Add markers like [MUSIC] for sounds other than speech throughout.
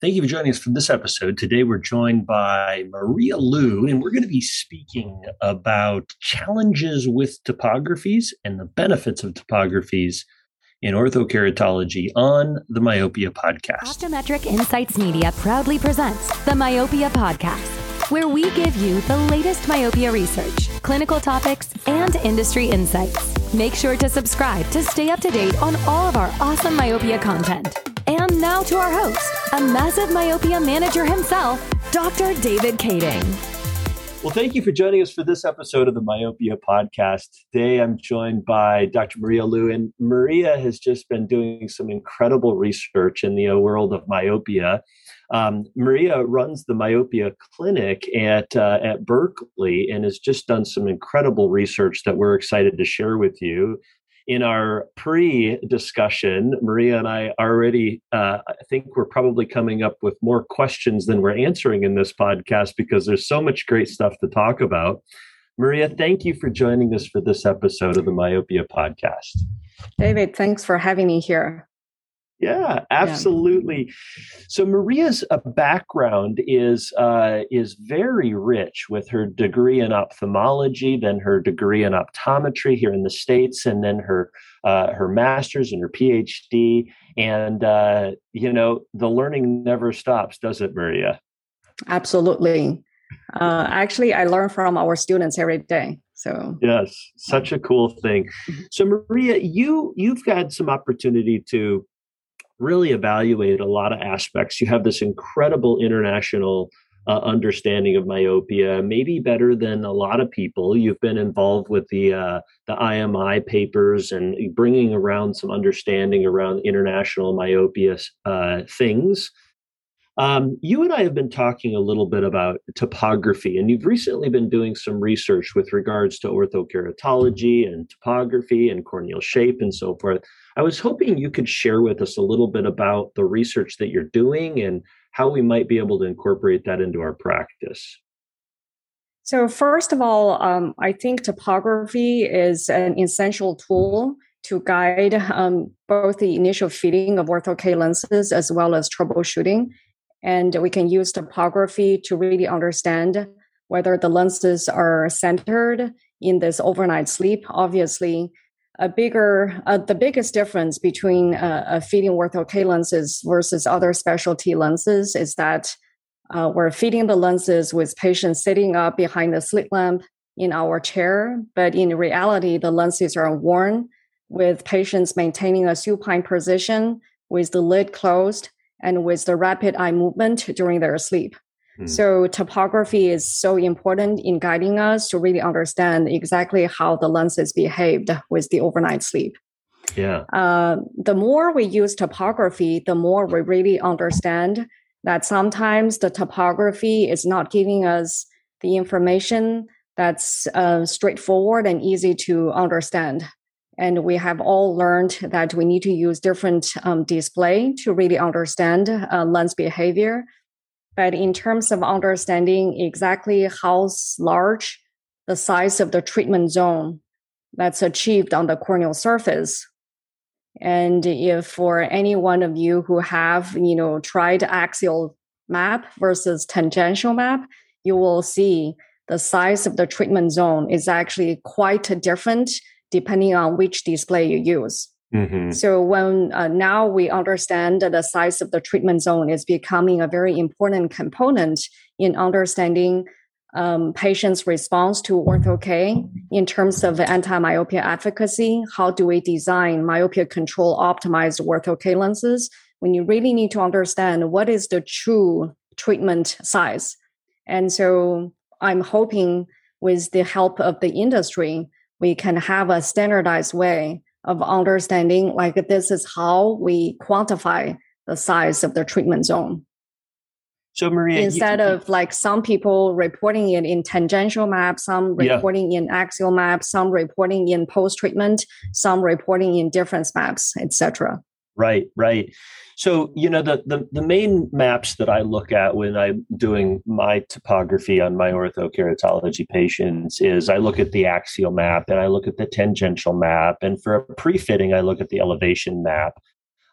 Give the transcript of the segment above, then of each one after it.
Thank you for joining us for this episode. Today we're joined by Maria Liu, and we're going to be speaking about challenges with topographies and the benefits of topographies in orthokeratology on the Myopia Podcast. Optometric Insights Media proudly presents the Myopia Podcast, where we give you the latest myopia research, clinical topics, and industry insights. Make sure to subscribe to stay up to date on all of our awesome myopia content. And now to our host, a massive myopia manager himself, Dr. David Kading. Well, thank you for joining us for this episode of the Myopia Podcast. Today I'm joined by Dr. Maria Liu, and Maria has just been doing some incredible research in the world of myopia. Um, Maria runs the myopia clinic at uh, at Berkeley and has just done some incredible research that we're excited to share with you in our pre discussion, Maria and I already, uh, I think we're probably coming up with more questions than we're answering in this podcast because there's so much great stuff to talk about. Maria, thank you for joining us for this episode of the Myopia podcast. David, thanks for having me here. Yeah, absolutely. Yeah. So Maria's uh, background is uh, is very rich with her degree in ophthalmology, then her degree in optometry here in the states, and then her uh, her master's and her PhD. And uh, you know, the learning never stops, does it, Maria? Absolutely. Uh, actually, I learn from our students every day. So yes, such a cool thing. Mm-hmm. So Maria, you you've had some opportunity to really evaluated a lot of aspects. You have this incredible international uh, understanding of myopia, maybe better than a lot of people. You've been involved with the uh, the IMI papers and bringing around some understanding around international myopia uh, things. Um, you and I have been talking a little bit about topography, and you've recently been doing some research with regards to orthokeratology and topography and corneal shape and so forth. I was hoping you could share with us a little bit about the research that you're doing and how we might be able to incorporate that into our practice. So, first of all, um, I think topography is an essential tool to guide um, both the initial fitting of ortho-K lenses as well as troubleshooting. And we can use topography to really understand whether the lenses are centered in this overnight sleep. Obviously, a bigger, uh, the biggest difference between uh, a feeding ortho-K lenses versus other specialty lenses is that uh, we're feeding the lenses with patients sitting up behind the slit lamp in our chair, but in reality, the lenses are worn with patients maintaining a supine position with the lid closed and with the rapid eye movement during their sleep. Hmm. So topography is so important in guiding us to really understand exactly how the lenses behaved with the overnight sleep. Yeah. Uh, the more we use topography, the more we really understand that sometimes the topography is not giving us the information that's uh, straightforward and easy to understand. And we have all learned that we need to use different um, display to really understand uh, lens behavior. But in terms of understanding exactly how large the size of the treatment zone that's achieved on the corneal surface, and if for any one of you who have, you know, tried axial map versus tangential map, you will see the size of the treatment zone is actually quite different depending on which display you use. Mm-hmm. So when uh, now we understand that the size of the treatment zone is becoming a very important component in understanding um, patients' response to ortho-K in terms of anti-myopia efficacy. How do we design myopia control optimized ortho-K lenses? When you really need to understand what is the true treatment size. And so I'm hoping with the help of the industry, we can have a standardized way of understanding like this is how we quantify the size of the treatment zone. So Maria, instead you, of like some people reporting it in tangential map, some reporting yeah. in axial map, some reporting in post treatment, some reporting in difference maps, etc. Right, right. So, you know, the, the, the main maps that I look at when I'm doing my topography on my orthokeratology patients is I look at the axial map and I look at the tangential map. And for a pre-fitting, I look at the elevation map.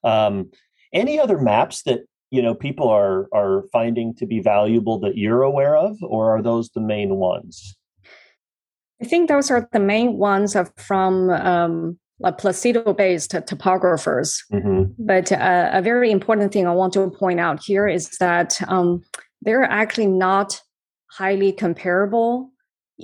Um, any other maps that you know people are are finding to be valuable that you're aware of or are those the main ones i think those are the main ones from um, like placido-based topographers mm-hmm. but uh, a very important thing i want to point out here is that um, they're actually not highly comparable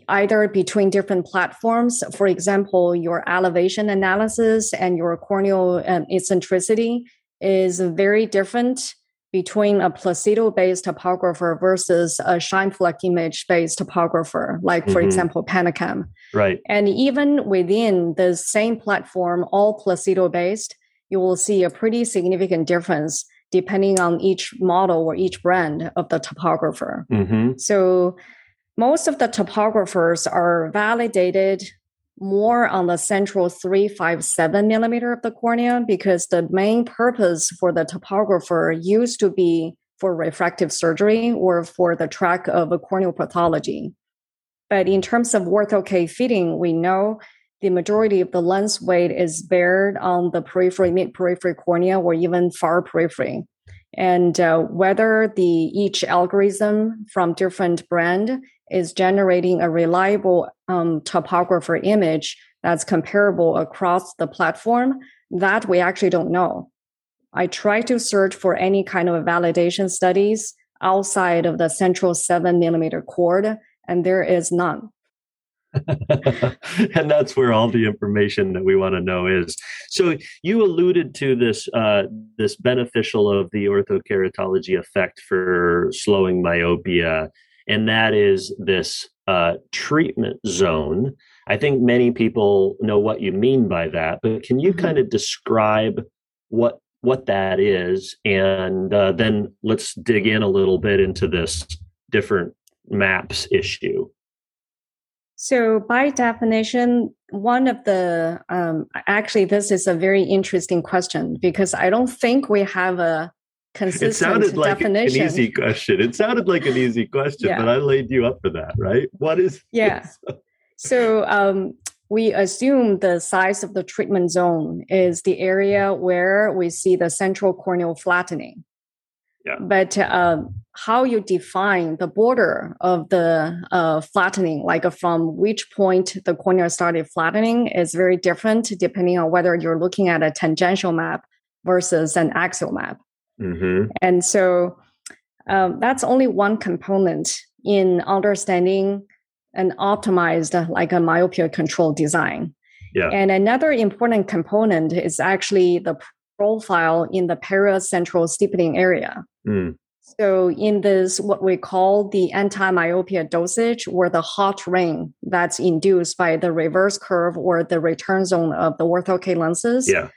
either between different platforms. For example, your elevation analysis and your corneal um, eccentricity is very different between a placido-based topographer versus a Scheimpflug image-based topographer, like for mm-hmm. example, Pentacam. Right. And even within the same platform, all placido-based, you will see a pretty significant difference depending on each model or each brand of the topographer. Mm-hmm. So most of the topographers are validated more on the central 357 millimeter of the cornea because the main purpose for the topographer used to be for refractive surgery or for the track of a corneal pathology. But in terms of ortho-K fitting, we know the majority of the lens weight is bared on the periphery, mid periphery cornea, or even far periphery. And uh, whether the each algorithm from different brand is generating a reliable um, topographer image that's comparable across the platform, that we actually don't know. I try to search for any kind of validation studies outside of the central seven millimeter chord, and there is none. [LAUGHS] and that's where all the information that we want to know is. So you alluded to this uh, this beneficial of the orthokeratology effect for slowing myopia and that is this uh, treatment zone. I think many people know what you mean by that, but can you mm-hmm. kind of describe what what that is, and uh, then let's dig in a little bit into this different maps issue. So, by definition, one of the um, actually, this is a very interesting question because I don't think we have a consistent it sounded like definition. an easy question. It sounded like an easy question yeah. but i laid you up for that right? What is yeah. [LAUGHS] so um, we assume the size of the treatment zone is the area where we see the central corneal flattening yeah. But uh, how you define the border of the uh, flattening, like from which point the cornea started flattening, is very different depending on whether you're looking at a tangential map versus an axial map. Mm-hmm. And so um, that's only one component in understanding an optimized, like a myopia control design. Yeah. And another important component is actually the profile in the paracentral steepening area. Mm. So, in this, what we call the anti myopia dosage or the hot ring that's induced by the reverse curve or the return zone of the ortho-K lenses. Yeah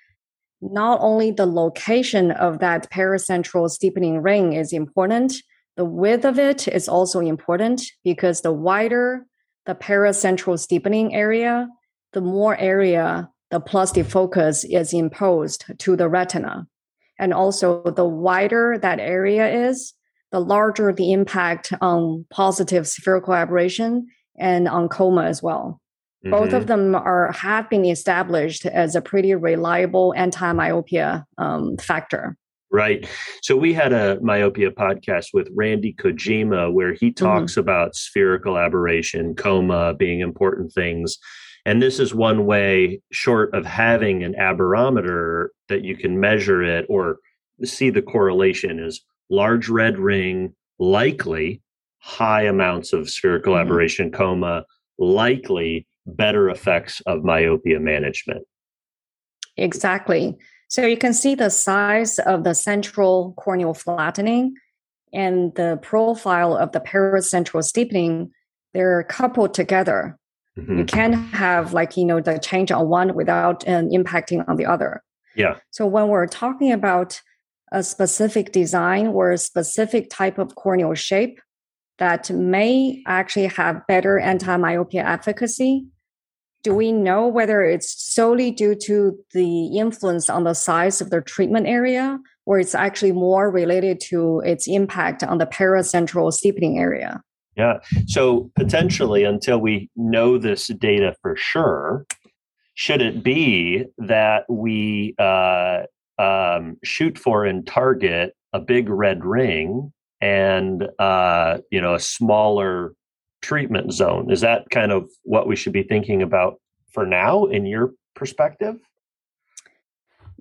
not only the location of that paracentral steepening ring is important, the width of it is also important because the wider the paracentral steepening area, the more area the plus focus is imposed to the retina. And also, the wider that area is, the larger the impact on positive spherical aberration and on coma as well. Mm-hmm. Both of mm-hmm. them are have been established as a pretty reliable anti-myopia um, factor. Right. So we had a myopia podcast with Randy Kojima where he mm-hmm. talks mm-hmm. about spherical aberration, coma being important things. And this is one way, short of having an aberrometer, that you can measure it or see the correlation is large red ring, likely high amounts of spherical mm-hmm. aberration, coma, likely better effects of myopia management. Exactly. So you can see the size of the central corneal flattening and the profile of the paracentral steepening. They're coupled together. Mm-hmm. You can't have like you know the change on one without um, impacting on the other. Yeah. So when we're talking about a specific design or a specific type of corneal shape that may actually have better anti-myopia efficacy, do we know whether it's solely due to the influence on the size of the treatment area or it's actually more related to its impact on the paracentral steepening area? Yeah. So potentially, until we know this data for sure, should it be that we uh, um, shoot for and target a big red ring and uh, you know a smaller treatment zone. Is that kind of what we should be thinking about for now, in your perspective?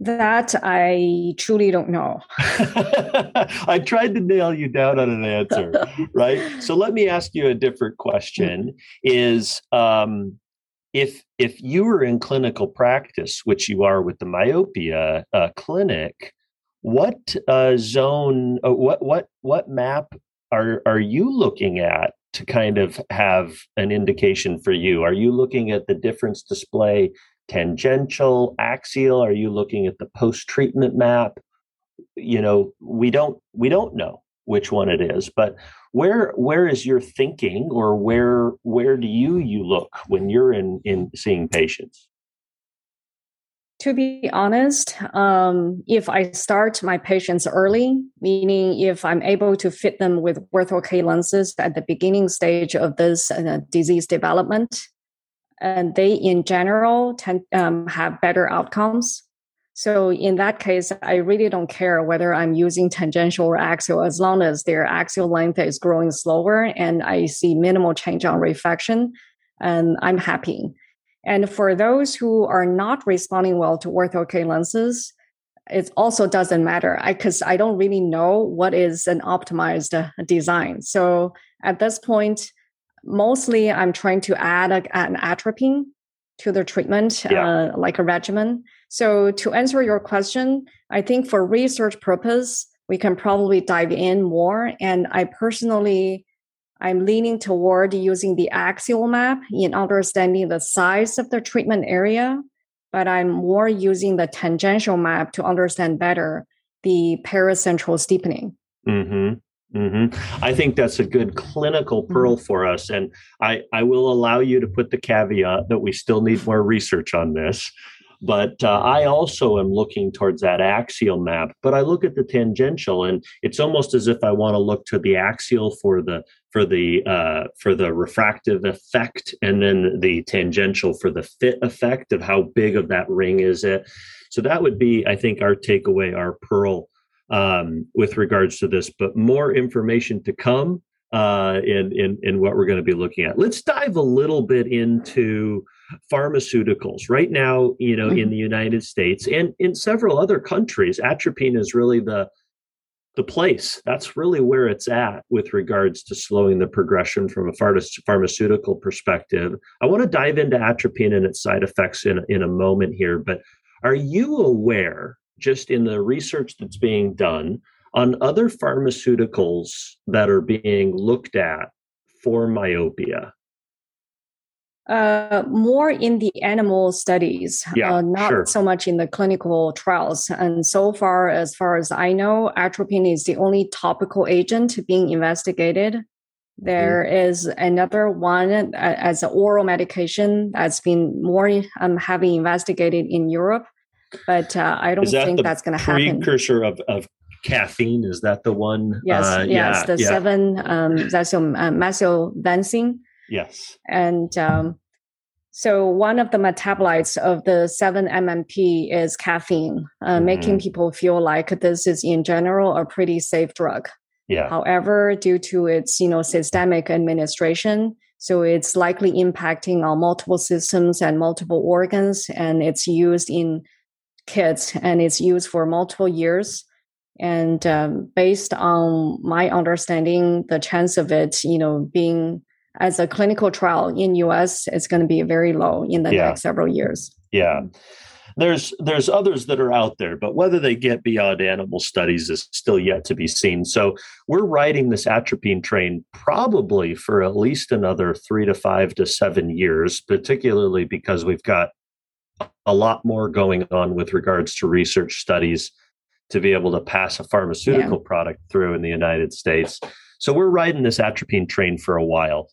That I truly don't know. [LAUGHS] I tried to nail you down on an answer, [LAUGHS] right? So let me ask you a different question: Is um, if if you were in clinical practice, which you are with the myopia uh, clinic, what uh, zone, uh, what what what map are are you looking at to kind of have an indication for you? Are you looking at the difference display tangential, axial? Are you looking at the post-treatment map? You know, we don't we don't know which one it is, but where where is your thinking or where where do you you look when you're in in seeing patients? To be honest, um, if I start my patients early, meaning if I'm able to fit them with ortho-K lenses at the beginning stage of this uh, disease development, and they in general tend um, have better outcomes. So in that case, I really don't care whether I'm using tangential or axial as long as their axial length is growing slower and I see minimal change on refraction, and I'm happy. And for those who are not responding well to ortho-K lenses, it also doesn't matter because I, I, don't really know what is an optimized design. So at this point, mostly I'm trying to add a, an atropine to the treatment, yeah. uh, like a regimen. So to answer your question, I think for research purpose, we can probably dive in more. And I personally, I'm leaning toward using the axial map in understanding the size of the treatment area, but I'm more using the tangential map to understand better the paracentral steepening. Mm-hmm. Mm-hmm. I think that's a good clinical mm-hmm. pearl for us. And I, I will allow you to put the caveat that we still need more research on this. But uh, I also am looking towards that axial map. But I look at the tangential, and it's almost as if I want to look to the axial for the for the uh, for the refractive effect, and then the tangential for the fit effect of how big of that ring is it. So that would be, I think, our takeaway, our pearl um, with regards to this, but more information to come uh, in, in, in what we're going to be looking at. Let's dive a little bit into pharmaceuticals. Right now, you know, mm-hmm. in the United States and in several other countries, atropine is really the the place. That's really where it's at with regards to slowing the progression from a pharmaceutical perspective. I want to dive into atropine and its side effects in, in a moment here, but are you aware just in the research that's being done on other pharmaceuticals that are being looked at for myopia? Uh, more in the animal studies, yeah, uh, not sure. so much in the clinical trials. And so far, as far as I know, atropine is the only topical agent being investigated. There mm. is another one uh, as an oral medication that's been more um, having investigated in Europe but uh, I don't think that's going to happen. Precursor of, of caffeine is that the one? Yes, uh, yes, yeah, the yeah. seven um, that's uh, Yes, and um, so one of the metabolites of the seven MMP is caffeine, uh, mm-hmm. making people feel like this is in general a pretty safe drug. Yeah. However, due to its you know systemic administration, so it's likely impacting on multiple systems and multiple organs, and it's used in kids and it's used for multiple years. And um, based on my understanding the chance of it you know being as a clinical trial in us is going to be very low in the yeah. next several years. Yeah. There's there's others that are out there but whether they get beyond animal studies is still yet to be seen. So we're riding this atropine train probably for at least another three to five to seven years particularly because we've got a lot more going on with regards to research studies to be able to pass a pharmaceutical yeah. product through in the United States. So we're riding this atropine train for a while.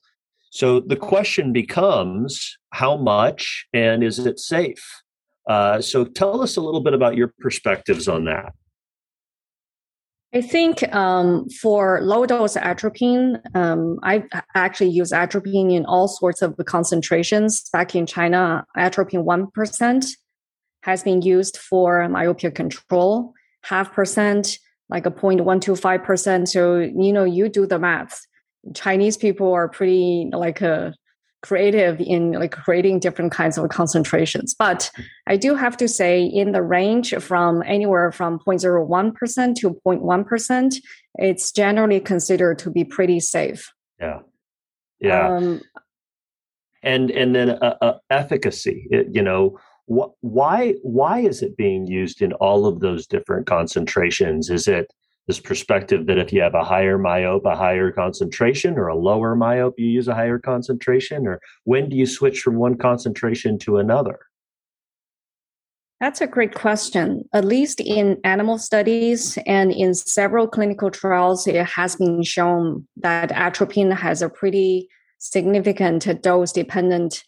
So the question becomes how much and is it safe? Uh, so tell us a little bit about your perspectives on that. I think um, for low dose atropine, um, I actually use atropine in all sorts of concentrations. Back in China, atropine 1% has been used for myopia control, half percent like a 0.125%. So, you know, you do the math. Chinese people are pretty like a uh, creative in like creating different kinds of concentrations. But I do have to say in the range from anywhere from 0.01% to 0.1%, it's generally considered to be pretty safe. Yeah. Yeah. Um, and and then uh, uh, efficacy, it, you know, wh- why why is it being used in all of those different concentrations? Is it this perspective that if you have a higher myope, a higher concentration, or a lower myope, you use a higher concentration? Or when do you switch from one concentration to another? That's a great question. At least in animal studies and in several clinical trials, it has been shown that atropine has a pretty significant dose dependent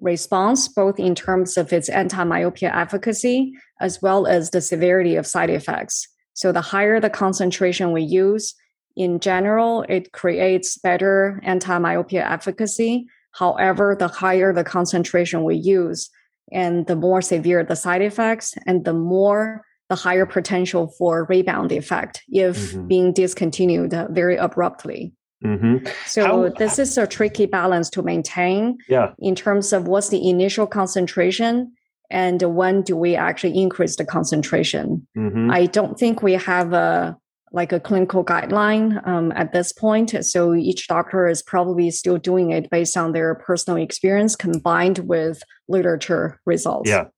response, both in terms of its anti myopia efficacy as well as the severity of side effects. So, the higher the concentration we use, in general, it creates better anti myopia efficacy. However, the higher the concentration we use, and the more severe the side effects, and the more the higher potential for rebound effect if mm-hmm. being discontinued very abruptly. Mm-hmm. So How, this is a tricky balance to maintain. Yeah. In terms of what's the initial concentration and when do we actually increase the concentration? Mm-hmm. I don't think we have a like a clinical guideline um, at this point. So each doctor is probably still doing it based on their personal experience combined with literature results. Yeah.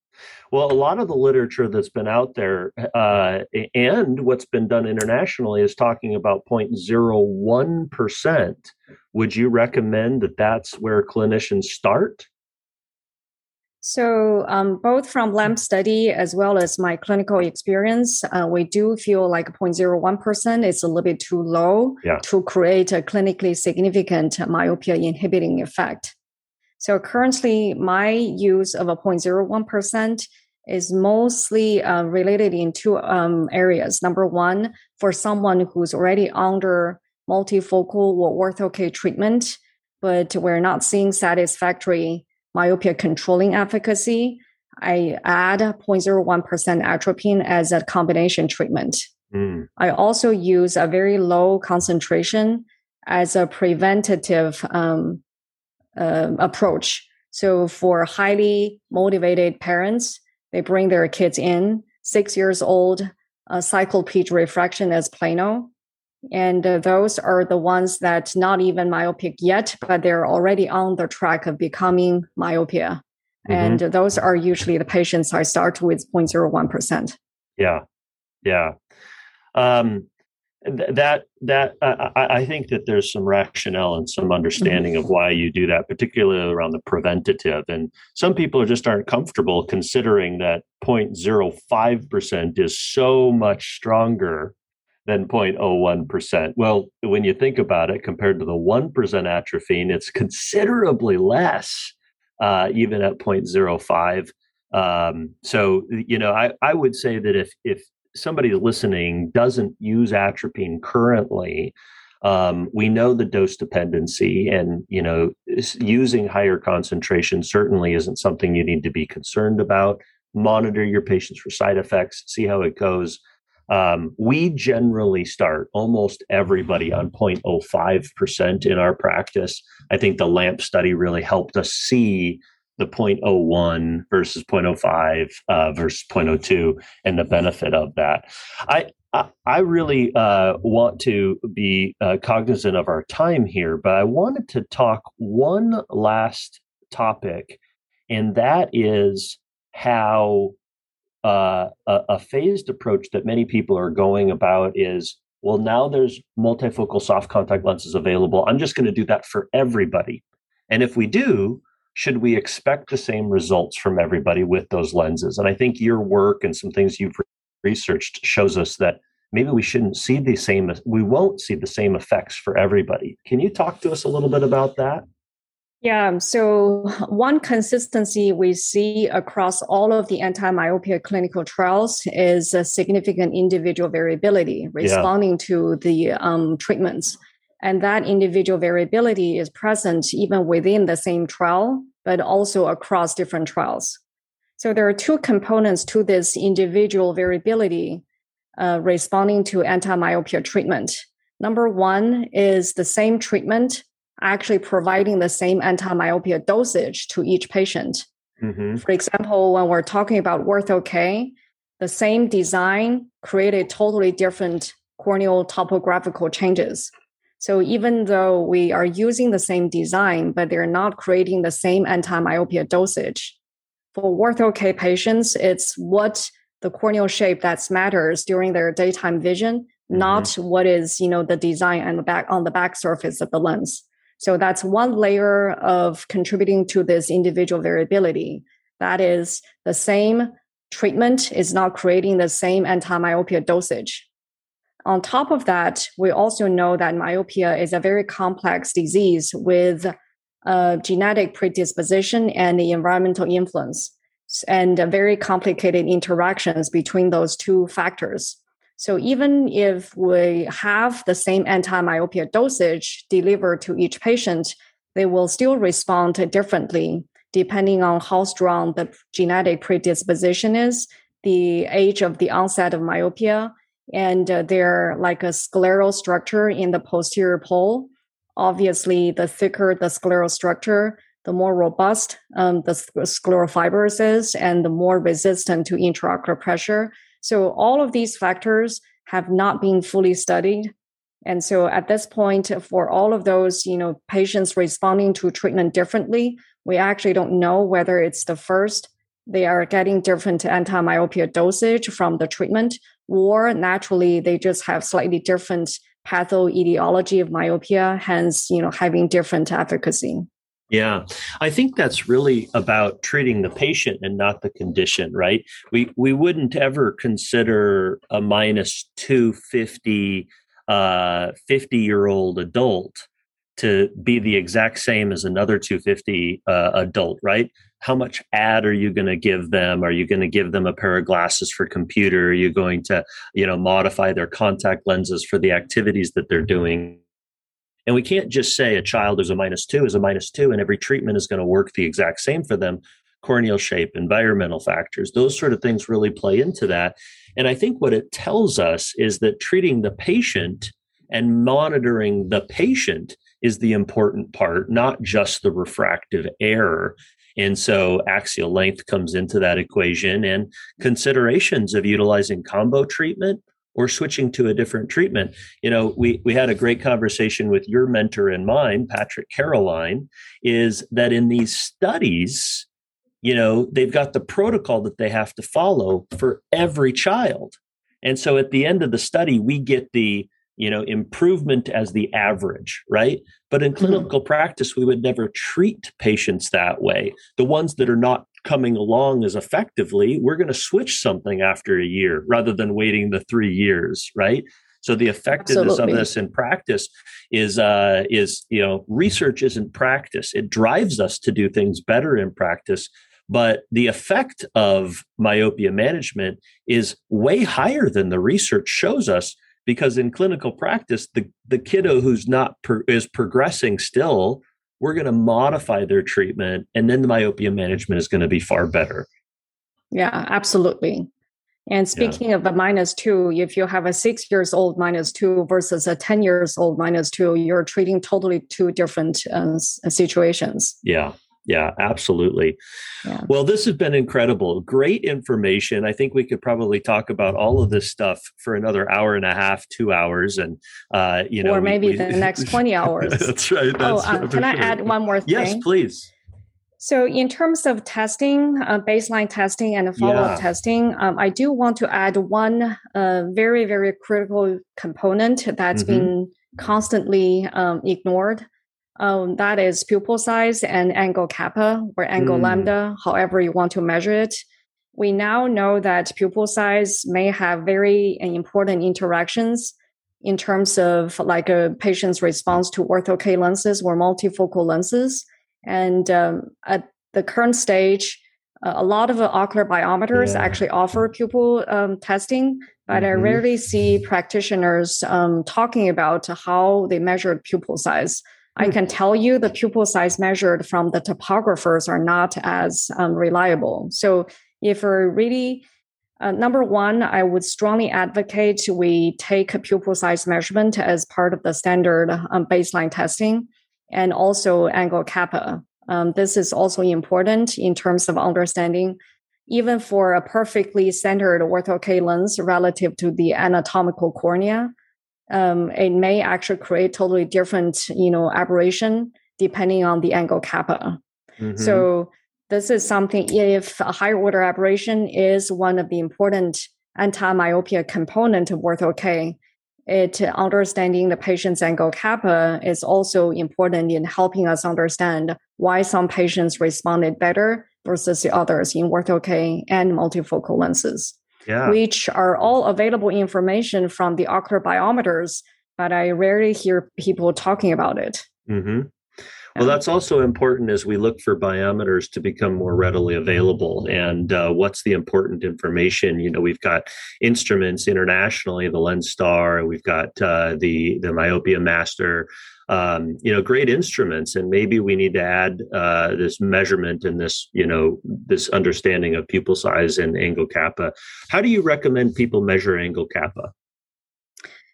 Well, a lot of the literature that's been out there uh, and what's been done internationally is talking about 0.01%. Would you recommend that that's where clinicians start? So, um, both from LAMP study as well as my clinical experience, uh, we do feel like 0.01% is a little bit too low yeah. to create a clinically significant myopia inhibiting effect. So, currently, my use of a 0.01% is mostly uh, related in two um, areas. Number one, for someone who's already under multifocal or ortho-K treatment, but we're not seeing satisfactory myopia controlling efficacy, I add 0.01% atropine as a combination treatment. Mm. I also use a very low concentration as a preventative um, uh, approach. So for highly motivated parents, they bring their kids in, six years old, uh, cycloplegic refraction as plano. And uh, those are the ones that not even myopic yet, but they're already on the track of becoming myopia. Mm-hmm. And those are usually the patients I start with 0.01%. Yeah. Yeah. Um, that that I, I, think that there's some rationale and some understanding of why you do that, particularly around the preventative. And some people just aren't comfortable considering that 0.05 percent is so much stronger than 0.01 percent. Well, when you think about it, compared to the one percent atropine, it's considerably less, uh, even at 0.05. Um, so you know, I, I would say that if if somebody listening doesn't use atropine currently, um, we know the dose dependency, and you know using higher concentration certainly isn't something you need to be concerned about. Monitor your patients for side effects, see how it goes. Um, we generally start almost everybody on 0.05% in our practice. I think the LAMP study really helped us see the 0.01 versus 0.05 uh, versus 0.02 and the benefit of that. I I, really uh, want to be uh, cognizant of our time here, but I wanted to talk one last topic, and that is how uh, a, a phased approach that many people are going about is well, now there's multifocal soft contact lenses available. I'm just going to do that for everybody. And if we do, should we expect the same results from everybody with those lenses? And I think your work and some things you've researched shows us that maybe we shouldn't see the same we won't see the same effects for everybody. Can you talk to us a little bit about that? Yeah, so [LAUGHS] one consistency we see across all of the anti myopia clinical trials is a significant individual variability responding yeah. to the um, treatments. And that individual variability is present even within the same trial, but also across different trials. So there are two components to this individual variability. uh, responding to anti-myopia treatment. Number one is the same treatment actually providing the same anti-myopia dosage to each patient. Mm-hmm. For example, when we're talking about Ortho-K, the same design created totally different corneal topographical changes. So even though we are using the same design, but they're not creating the same anti-myopia dosage. For Ortho-K patients, it's what the corneal shape that matters during their daytime vision, mm-hmm. not what is, you know, the design and the back on the back surface of the lens. So that's one layer of contributing to this individual variability. That is the same treatment is not creating the same anti-myopia dosage. On top of that, we also know that myopia is a very complex disease with a genetic predisposition and the environmental influence and very complicated interactions between those two factors. So even if we have the same anti-myopia dosage delivered to each patient, they will still respond differently depending on how strong the genetic predisposition is, the age of the onset of myopia, and uh, they're like a scleral structure in the posterior pole. Obviously, the thicker the scleral structure, the more robust um, the scleral fibers is, and the more resistant to intraocular pressure. So all of these factors have not been fully studied. And so at this point, for all of those, you know, patients responding to treatment differently, we actually don't know whether it's the first they are getting different anti-myopia dosage from the treatment or naturally they just have slightly different patho etiology of myopia, hence, you know, having different efficacy. Yeah, I think that's really about treating the patient and not the condition, right? We we wouldn't ever consider a minus 250 uh 50 year old adult to be the exact same as another 250 uh, adult, right? how much ad are you going to give them are you going to give them a pair of glasses for computer are you going to you know modify their contact lenses for the activities that they're doing and we can't just say a child is a minus two is a minus two and every treatment is going to work the exact same for them corneal shape environmental factors those sort of things really play into that and i think what it tells us is that treating the patient and monitoring the patient is the important part, not just the refractive error. And so axial length comes into that equation and considerations of utilizing combo treatment or switching to a different treatment. You know, we we had a great conversation with your mentor and mine, Patrick Caroline, is that in these studies, you know, they've got the protocol that they have to follow for every child. And so at the end of the study, we get the you know improvement as the average right but in mm-hmm. clinical practice we would never treat patients that way the ones that are not coming along as effectively we're going to switch something after a year rather than waiting the 3 years right so the effectiveness Absolutely. of this in practice is uh, is you know research isn't practice. It drives us to do things better in practice, but the effect of myopia management is way higher than the research shows us because in clinical practice the the kiddo who's not is progressing still we're going to modify their treatment and then the myopia management is going to be far better yeah absolutely and speaking yeah. of the minus two, if you have a six years old minus two versus a 10 years old minus two, you're treating totally two different uh, situations. Yeah. Yeah, absolutely. Yeah. Well, this has been incredible. Great information. I think we could probably talk about all of this stuff for another hour and a half, two hours, and uh, you know, or maybe we, the [LAUGHS] next twenty hours. that's right. That's oh, uh, can. I add one more thing? Yes, please. So, in terms of testing, uh, baseline testing and follow up yeah. testing, um, I do want to add one uh, very, very critical component that's mm-hmm. been constantly um, ignored um, that is pupil size and angle kappa or angle mm. lambda, however you want to measure it. We now know that pupil size may have very important interactions in terms of like a patient's response to ortho-K lenses or multifocal lenses. And um, at the current stage, a lot of ocular biometers yeah. actually offer pupil um, testing, but mm-hmm. I rarely see practitioners um, talking about how they measure pupil size. I can tell you the pupil size measured from the topographers are not as um, reliable. So if we're really Uh, number one, I would strongly advocate we take a pupil size measurement as part of the standard um, baseline testing and also angle kappa. Um, this is also important in terms of understanding, even for a perfectly centered ortho K lens relative to the anatomical cornea, um, it may actually create totally different, you know, aberration depending on the angle kappa. Mm-hmm. So this is something if a higher order aberration is one of the important anti-myopia component of ortho K, it understanding the patient's angle kappa is also important in helping us understand why some patients responded better versus the others in ortho K and multifocal lenses, yeah. which are all available information from the ocular biometers, but I rarely hear people talking about it. Mm-hmm. Well, that's also important as we look for biometers to become more readily available. And uh, what's the important information? You know, we've got instruments internationally, the LenStar, we've got uh, the the Myopia Master. Um, you know, great instruments, and maybe we need to add uh, this measurement and this, you know, this understanding of pupil size and angle kappa. How do you recommend people measure angle kappa?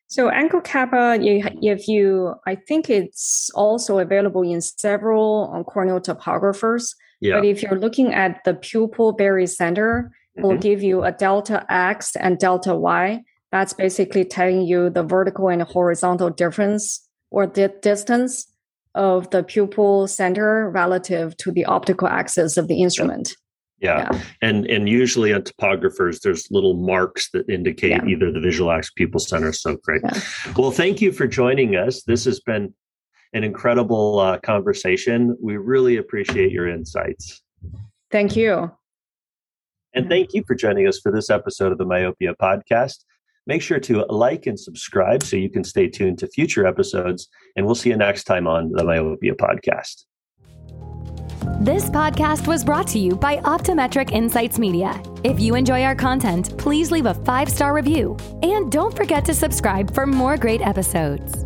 So angle kappa, you, if you, I think it's also available in several um, corneal topographers. Yeah. But if you're looking at the pupil barycenter, mm-hmm. will give you a delta X and delta Y. That's basically telling you the vertical and horizontal difference or the distance of the pupil center relative to the optical axis of the instrument. Yeah. yeah. And and usually on topographers, there's little marks that indicate yeah. either the visual axis pupil center. So great. Yeah. Well, thank you for joining us. This has been an incredible uh, conversation. We really appreciate your insights. Thank you. And thank you for joining us for this episode of the Myopia Podcast. Make sure to like and subscribe so you can stay tuned to future episodes. And we'll see you next time on the Myopia Podcast. This podcast was brought to you by Optometric Insights Media. If you enjoy our content, please leave a five star review and don't forget to subscribe for more great episodes.